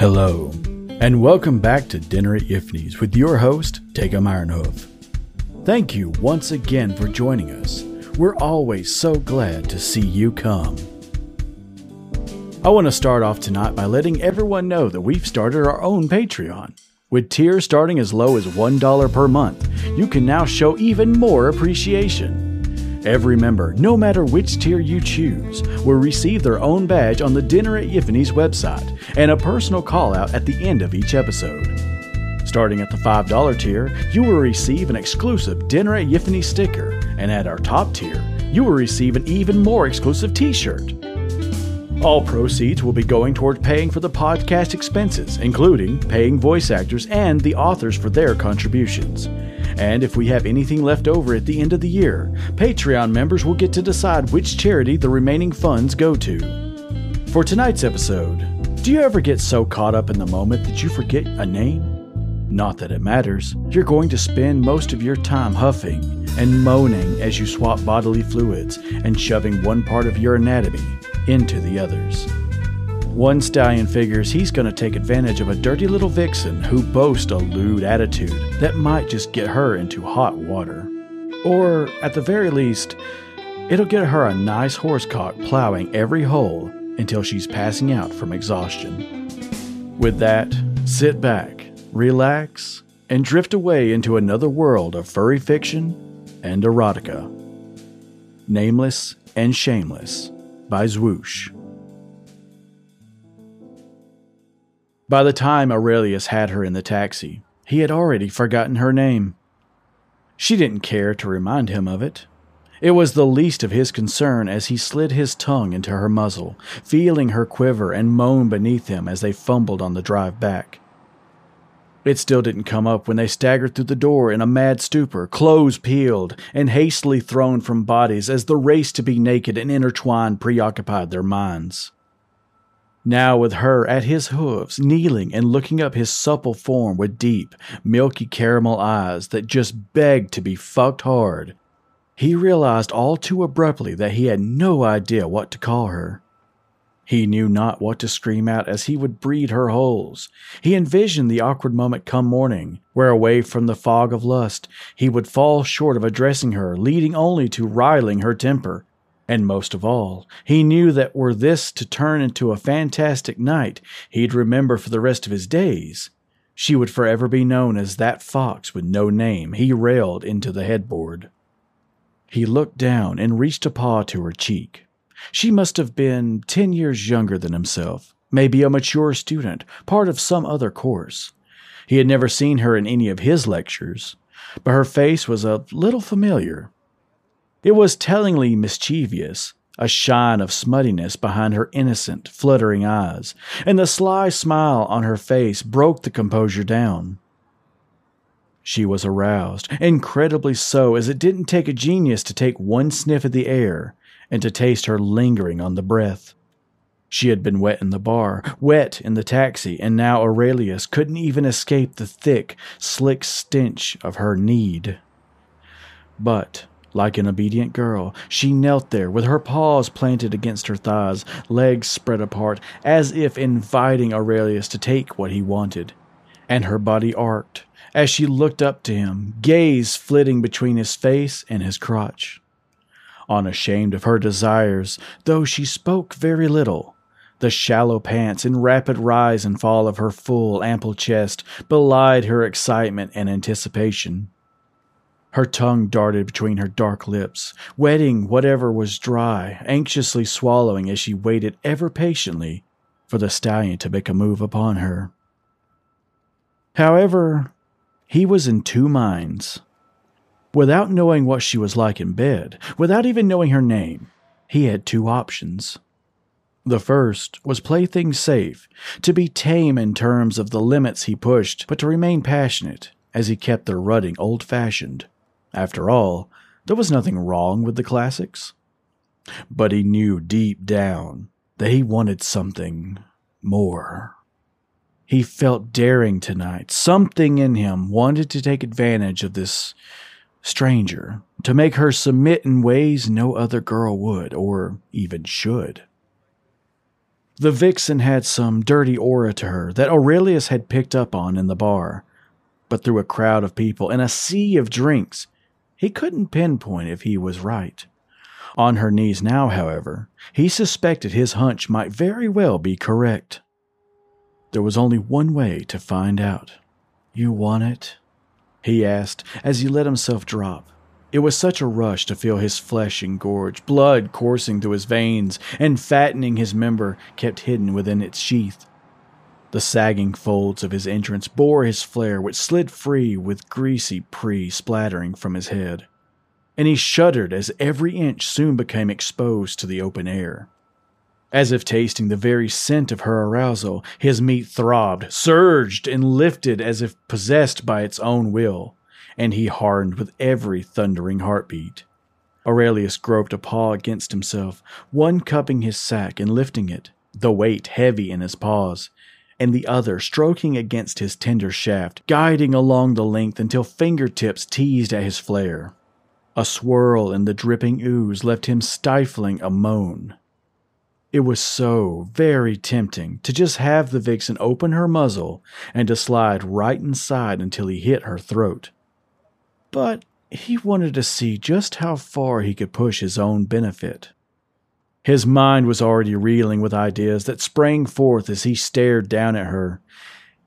Hello, and welcome back to Dinner at Yiffany's with your host, Tegum Ironhoof. Thank you once again for joining us. We're always so glad to see you come. I want to start off tonight by letting everyone know that we've started our own Patreon. With tiers starting as low as $1 per month, you can now show even more appreciation. Every member, no matter which tier you choose, will receive their own badge on the Dinner at Yiffany's website and a personal call out at the end of each episode. Starting at the $5 tier, you will receive an exclusive Dinner at Yiffany sticker, and at our top tier, you will receive an even more exclusive t shirt. All proceeds will be going toward paying for the podcast expenses, including paying voice actors and the authors for their contributions. And if we have anything left over at the end of the year, Patreon members will get to decide which charity the remaining funds go to. For tonight's episode, do you ever get so caught up in the moment that you forget a name? Not that it matters. You're going to spend most of your time huffing and moaning as you swap bodily fluids and shoving one part of your anatomy into the others. One stallion figures he's going to take advantage of a dirty little vixen who boasts a lewd attitude that might just get her into hot water. Or, at the very least, it'll get her a nice horsecock plowing every hole until she's passing out from exhaustion. With that, sit back, relax, and drift away into another world of furry fiction and erotica. Nameless and Shameless by Zwoosh. By the time Aurelius had her in the taxi, he had already forgotten her name. She didn't care to remind him of it. It was the least of his concern as he slid his tongue into her muzzle, feeling her quiver and moan beneath him as they fumbled on the drive back. It still didn't come up when they staggered through the door in a mad stupor, clothes peeled and hastily thrown from bodies as the race to be naked and intertwined preoccupied their minds. Now, with her at his hooves, kneeling and looking up his supple form with deep, milky caramel eyes that just begged to be fucked hard, he realized all too abruptly that he had no idea what to call her. He knew not what to scream out as he would breed her holes. He envisioned the awkward moment come morning, where away from the fog of lust, he would fall short of addressing her, leading only to riling her temper and most of all, he knew that were this to turn into a fantastic night he'd remember for the rest of his days, she would forever be known as that fox with no name he railed into the headboard. He looked down and reached a paw to her cheek. She must have been ten years younger than himself, maybe a mature student, part of some other course. He had never seen her in any of his lectures, but her face was a little familiar, it was tellingly mischievous, a shine of smuttiness behind her innocent, fluttering eyes, and the sly smile on her face broke the composure down. She was aroused, incredibly so, as it didn't take a genius to take one sniff of the air and to taste her lingering on the breath. She had been wet in the bar, wet in the taxi, and now Aurelius couldn't even escape the thick, slick stench of her need. But like an obedient girl, she knelt there with her paws planted against her thighs, legs spread apart, as if inviting Aurelius to take what he wanted. And her body arced as she looked up to him, gaze flitting between his face and his crotch. Unashamed of her desires, though she spoke very little, the shallow pants and rapid rise and fall of her full, ample chest belied her excitement and anticipation. Her tongue darted between her dark lips, wetting whatever was dry, anxiously swallowing as she waited ever patiently for the stallion to make a move upon her. However, he was in two minds. Without knowing what she was like in bed, without even knowing her name, he had two options. The first was play things safe, to be tame in terms of the limits he pushed, but to remain passionate as he kept their rutting old fashioned. After all, there was nothing wrong with the classics. But he knew deep down that he wanted something more. He felt daring tonight. Something in him wanted to take advantage of this stranger, to make her submit in ways no other girl would, or even should. The vixen had some dirty aura to her that Aurelius had picked up on in the bar, but through a crowd of people and a sea of drinks, he couldn't pinpoint if he was right. On her knees now, however, he suspected his hunch might very well be correct. There was only one way to find out. You want it? He asked as he let himself drop. It was such a rush to feel his flesh engorge, blood coursing through his veins, and fattening his member kept hidden within its sheath. The sagging folds of his entrance bore his flare, which slid free with greasy pre splattering from his head. And he shuddered as every inch soon became exposed to the open air. As if tasting the very scent of her arousal, his meat throbbed, surged, and lifted as if possessed by its own will and he hardened with every thundering heartbeat. Aurelius groped a paw against himself, one cupping his sack and lifting it, the weight heavy in his paws, and the other stroking against his tender shaft, guiding along the length until fingertips teased at his flare. A swirl in the dripping ooze left him stifling a moan. It was so very tempting to just have the vixen open her muzzle and to slide right inside until he hit her throat but he wanted to see just how far he could push his own benefit. His mind was already reeling with ideas that sprang forth as he stared down at her,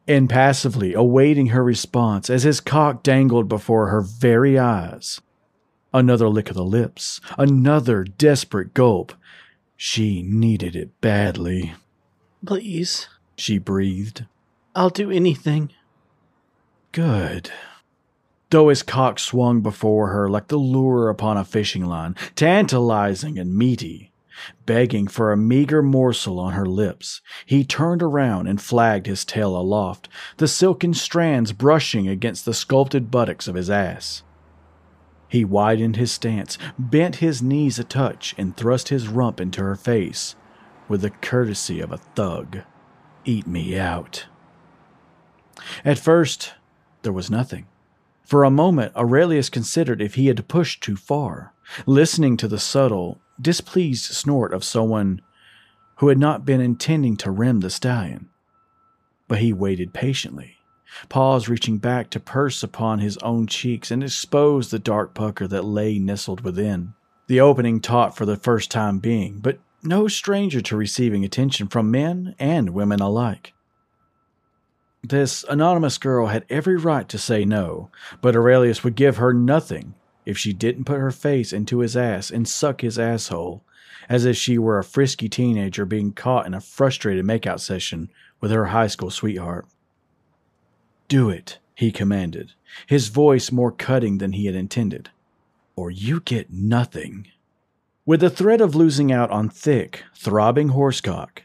impassively awaiting her response as his cock dangled before her very eyes. Another lick of the lips, another desperate gulp. She needed it badly. Please, she breathed. I'll do anything. Good though his cock swung before her like the lure upon a fishing line, tantalizing and meaty. Begging for a meager morsel on her lips, he turned around and flagged his tail aloft, the silken strands brushing against the sculpted buttocks of his ass. He widened his stance, bent his knees a touch, and thrust his rump into her face with the courtesy of a thug. Eat me out. At first, there was nothing. For a moment, Aurelius considered if he had pushed too far, listening to the subtle, displeased snort of someone who had not been intending to rim the stallion. But he waited patiently, paws reaching back to purse upon his own cheeks and expose the dark pucker that lay nestled within. The opening taut for the first time being, but no stranger to receiving attention from men and women alike. This anonymous girl had every right to say no, but Aurelius would give her nothing if she didn't put her face into his ass and suck his asshole, as if she were a frisky teenager being caught in a frustrated makeout session with her high school sweetheart. Do it, he commanded, his voice more cutting than he had intended, or you get nothing. With the threat of losing out on thick, throbbing horsecock,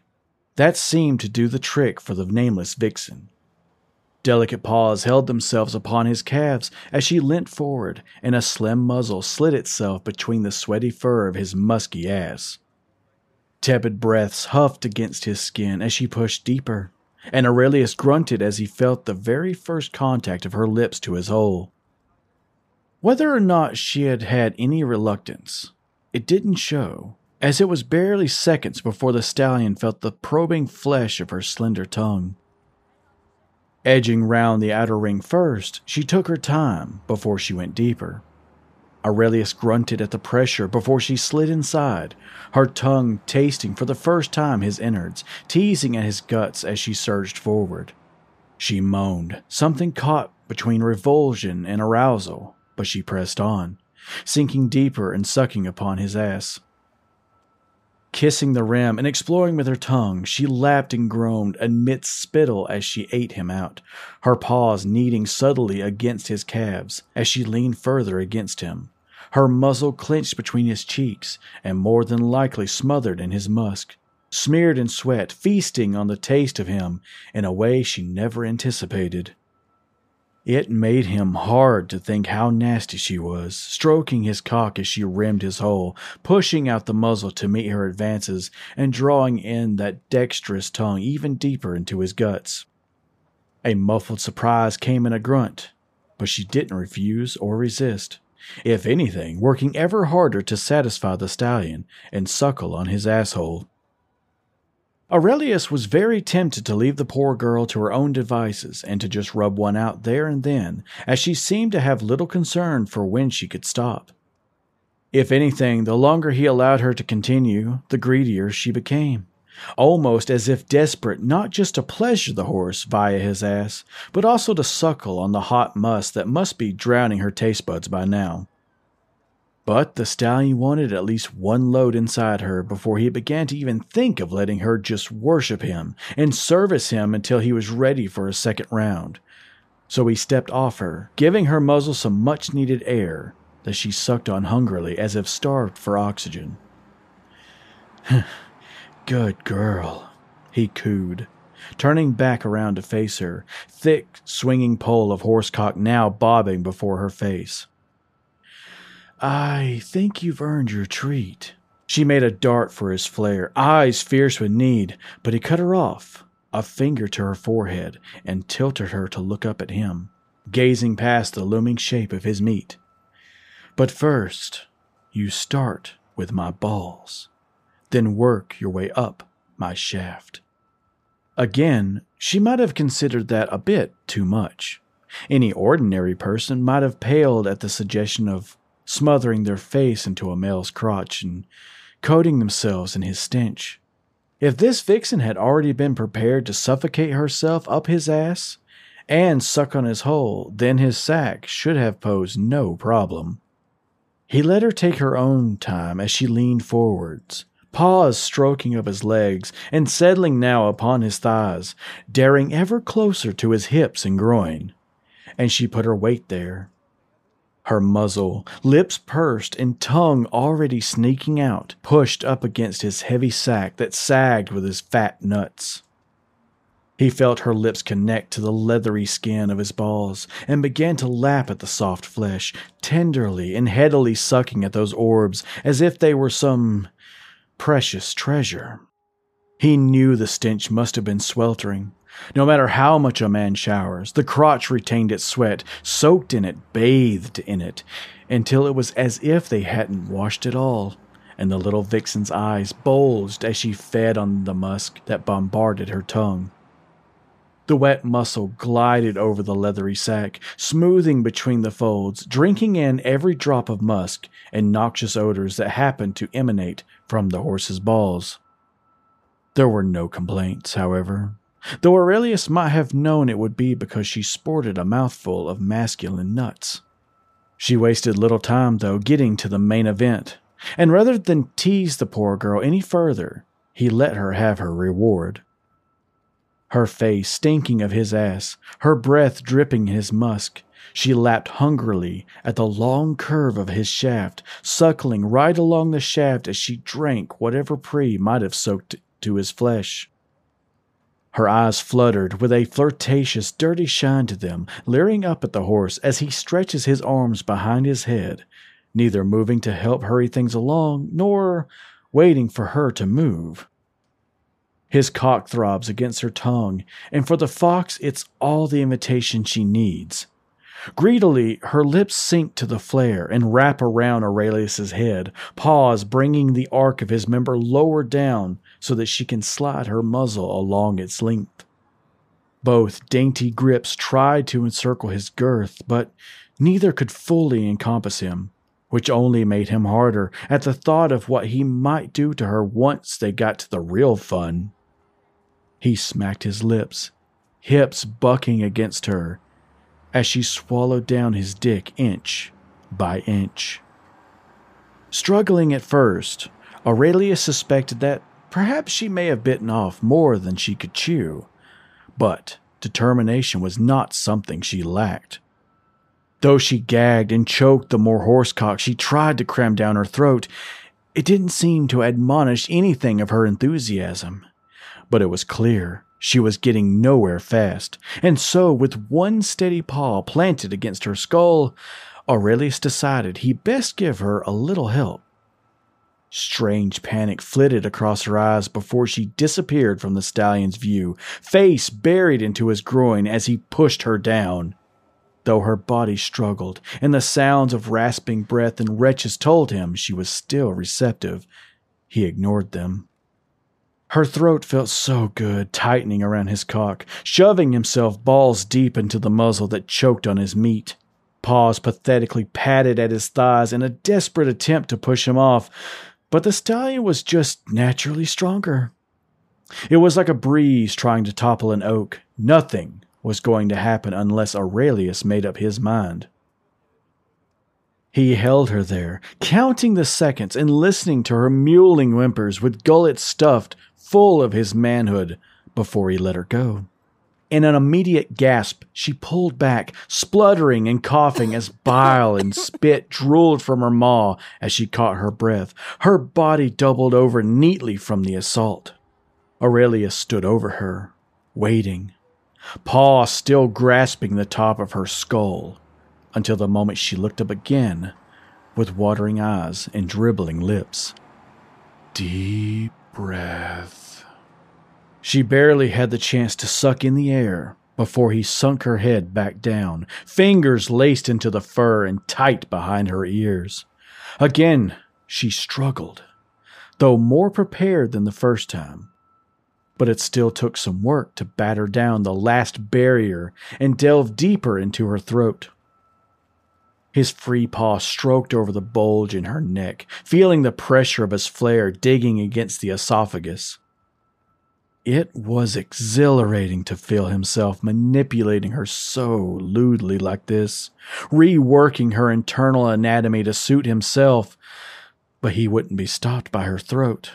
that seemed to do the trick for the nameless vixen. Delicate paws held themselves upon his calves as she leant forward, and a slim muzzle slid itself between the sweaty fur of his musky ass. Tepid breaths huffed against his skin as she pushed deeper, and Aurelius grunted as he felt the very first contact of her lips to his hole. Whether or not she had had any reluctance, it didn't show, as it was barely seconds before the stallion felt the probing flesh of her slender tongue. Edging round the outer ring first, she took her time before she went deeper. Aurelius grunted at the pressure before she slid inside, her tongue tasting for the first time his innards, teasing at his guts as she surged forward. She moaned, something caught between revulsion and arousal, but she pressed on, sinking deeper and sucking upon his ass. Kissing the rim and exploring with her tongue, she lapped and groaned amidst spittle as she ate him out, her paws kneading subtly against his calves as she leaned further against him, her muzzle clenched between his cheeks and more than likely smothered in his musk, smeared in sweat, feasting on the taste of him in a way she never anticipated. It made him hard to think how nasty she was, stroking his cock as she rimmed his hole, pushing out the muzzle to meet her advances, and drawing in that dexterous tongue even deeper into his guts. A muffled surprise came in a grunt, but she didn't refuse or resist. If anything, working ever harder to satisfy the stallion and suckle on his asshole. Aurelius was very tempted to leave the poor girl to her own devices and to just rub one out there and then, as she seemed to have little concern for when she could stop. If anything, the longer he allowed her to continue, the greedier she became, almost as if desperate not just to pleasure the horse via his ass, but also to suckle on the hot musk that must be drowning her taste buds by now. But the stallion wanted at least one load inside her before he began to even think of letting her just worship him and service him until he was ready for a second round. So he stepped off her, giving her muzzle some much needed air that she sucked on hungrily as if starved for oxygen. Good girl, he cooed, turning back around to face her, thick, swinging pole of horsecock now bobbing before her face. I think you've earned your treat. She made a dart for his flare, eyes fierce with need, but he cut her off, a finger to her forehead, and tilted her to look up at him, gazing past the looming shape of his meat. But first, you start with my balls, then work your way up my shaft. Again, she might have considered that a bit too much. Any ordinary person might have paled at the suggestion of smothering their face into a male's crotch and coating themselves in his stench. If this vixen had already been prepared to suffocate herself up his ass and suck on his hole, then his sack should have posed no problem. He let her take her own time as she leaned forwards, paws stroking of his legs and settling now upon his thighs, daring ever closer to his hips and groin. And she put her weight there, her muzzle, lips pursed and tongue already sneaking out, pushed up against his heavy sack that sagged with his fat nuts. He felt her lips connect to the leathery skin of his balls and began to lap at the soft flesh, tenderly and headily sucking at those orbs as if they were some precious treasure. He knew the stench must have been sweltering, no matter how much a man showers, the crotch retained its sweat, soaked in it, bathed in it, until it was as if they hadn't washed at all, and the little vixen's eyes bulged as she fed on the musk that bombarded her tongue. The wet muscle glided over the leathery sack, smoothing between the folds, drinking in every drop of musk and noxious odors that happened to emanate from the horse's balls. There were no complaints, however, though Aurelius might have known it would be because she sported a mouthful of masculine nuts. She wasted little time, though, getting to the main event, and rather than tease the poor girl any further, he let her have her reward. Her face stinking of his ass, her breath dripping his musk, she lapped hungrily at the long curve of his shaft, suckling right along the shaft as she drank whatever prey might have soaked to his flesh. Her eyes fluttered with a flirtatious, dirty shine to them, leering up at the horse as he stretches his arms behind his head, neither moving to help hurry things along nor waiting for her to move. His cock throbs against her tongue, and for the fox, it's all the invitation she needs. Greedily, her lips sink to the flare and wrap around Aurelius's head, paws bringing the arc of his member lower down so that she can slide her muzzle along its length. Both dainty grips tried to encircle his girth, but neither could fully encompass him, which only made him harder at the thought of what he might do to her once they got to the real fun. He smacked his lips, hips bucking against her, as she swallowed down his dick inch by inch. Struggling at first, Aurelius suspected that perhaps she may have bitten off more than she could chew, but determination was not something she lacked. Though she gagged and choked the more horsecock she tried to cram down her throat, it didn't seem to admonish anything of her enthusiasm. But it was clear she was getting nowhere fast, and so, with one steady paw planted against her skull, Aurelius decided he best give her a little help. Strange panic flitted across her eyes before she disappeared from the stallion's view, face buried into his groin as he pushed her down. Though her body struggled, and the sounds of rasping breath and retches told him she was still receptive, he ignored them. Her throat felt so good, tightening around his cock, shoving himself balls deep into the muzzle that choked on his meat. Paws pathetically patted at his thighs in a desperate attempt to push him off, but the stallion was just naturally stronger. It was like a breeze trying to topple an oak. Nothing was going to happen unless Aurelius made up his mind. He held her there, counting the seconds and listening to her mewling whimpers with gullet stuffed full of his manhood before he let her go. In an immediate gasp, she pulled back, spluttering and coughing as bile and spit drooled from her maw as she caught her breath. Her body doubled over neatly from the assault. Aurelius stood over her, waiting, paw still grasping the top of her skull, until the moment she looked up again with watering eyes and dribbling lips. Deep breath. She barely had the chance to suck in the air before he sunk her head back down, fingers laced into the fur and tight behind her ears. Again, she struggled, though more prepared than the first time. But it still took some work to batter down the last barrier and delve deeper into her throat. His free paw stroked over the bulge in her neck, feeling the pressure of his flare digging against the esophagus. It was exhilarating to feel himself manipulating her so lewdly like this, reworking her internal anatomy to suit himself, but he wouldn't be stopped by her throat.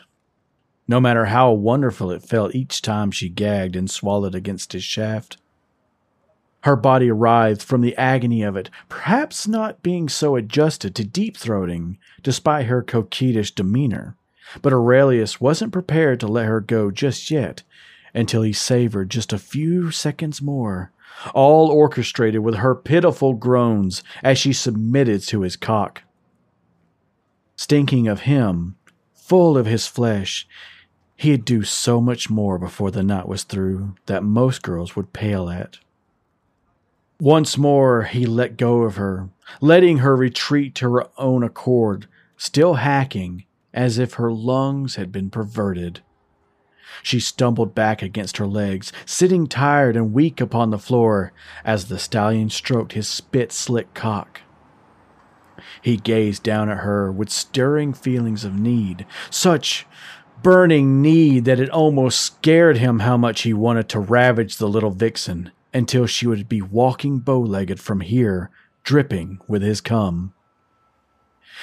No matter how wonderful it felt each time she gagged and swallowed against his shaft. Her body writhed from the agony of it, perhaps not being so adjusted to deep throating, despite her coquettish demeanor. But Aurelius wasn't prepared to let her go just yet, until he savored just a few seconds more, all orchestrated with her pitiful groans as she submitted to his cock. Stinking of him, full of his flesh, he'd do so much more before the night was through that most girls would pale at. Once more he let go of her, letting her retreat to her own accord, still hacking as if her lungs had been perverted. She stumbled back against her legs, sitting tired and weak upon the floor as the stallion stroked his spit slick cock. He gazed down at her with stirring feelings of need, such burning need that it almost scared him how much he wanted to ravage the little vixen until she would be walking bow legged from here, dripping with his cum.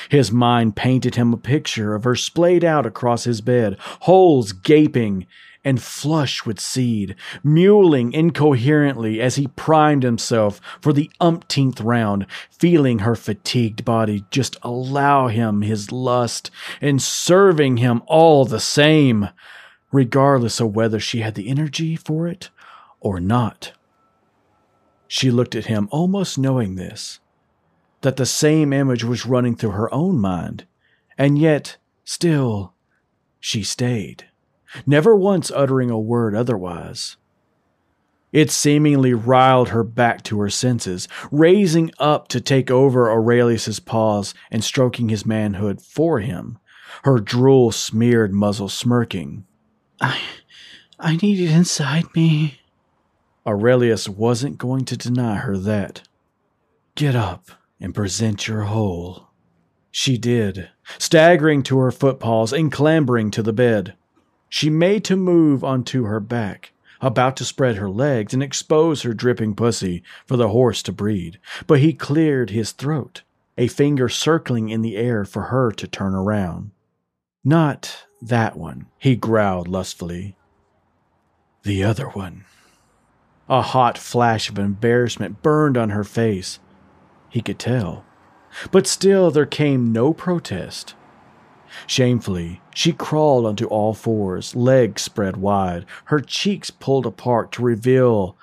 His mind painted him a picture of her splayed out across his bed, holes gaping and flush with seed, mewling incoherently as he primed himself for the umpteenth round, feeling her fatigued body just allow him his lust and serving him all the same, regardless of whether she had the energy for it or not. She looked at him, almost knowing this, that the same image was running through her own mind, and yet, still, she stayed, never once uttering a word otherwise. It seemingly riled her back to her senses, raising up to take over Aurelius's paws and stroking his manhood for him, her drool smeared muzzle smirking. I I need it inside me. Aurelius wasn't going to deny her that. Get up and present your whole. She did, staggering to her footpaws and clambering to the bed. She made to move onto her back, about to spread her legs and expose her dripping pussy for the horse to breed, but he cleared his throat, a finger circling in the air for her to turn around. Not that one, he growled lustfully. The other one. A hot flash of embarrassment burned on her face. He could tell. But still there came no protest. Shamefully, she crawled onto all fours, legs spread wide, her cheeks pulled apart to reveal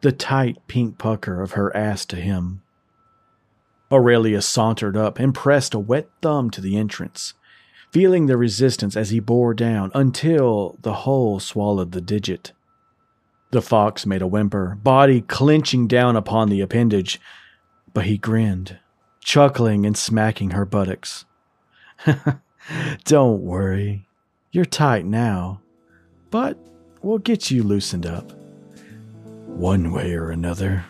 the tight pink pucker of her ass to him. Aurelius sauntered up and pressed a wet thumb to the entrance, feeling the resistance as he bore down until the hole swallowed the digit. The fox made a whimper, body clenching down upon the appendage, but he grinned, chuckling and smacking her buttocks. Don't worry, you're tight now. but we'll get you loosened up. One way or another.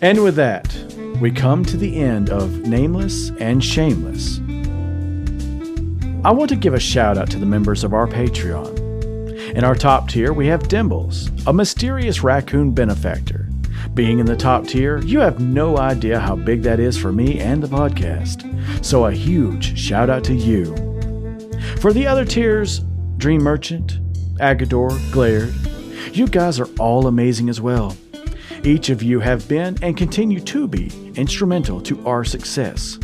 And with that, we come to the end of Nameless and Shameless. I want to give a shout out to the members of our Patreon. In our top tier, we have Dimbles, a mysterious raccoon benefactor. Being in the top tier, you have no idea how big that is for me and the podcast. So a huge shout out to you. For the other tiers, Dream Merchant, Agador, Glared, you guys are all amazing as well. Each of you have been and continue to be instrumental to our success.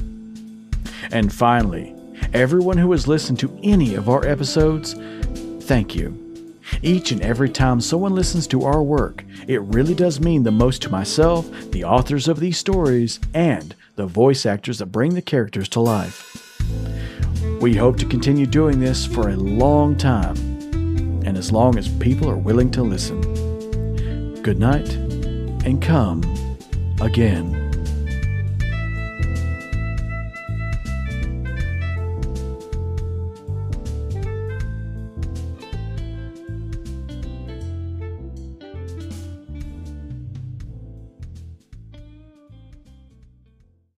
And finally, everyone who has listened to any of our episodes, thank you. Each and every time someone listens to our work, it really does mean the most to myself, the authors of these stories, and the voice actors that bring the characters to life. We hope to continue doing this for a long time, and as long as people are willing to listen. Good night, and come again.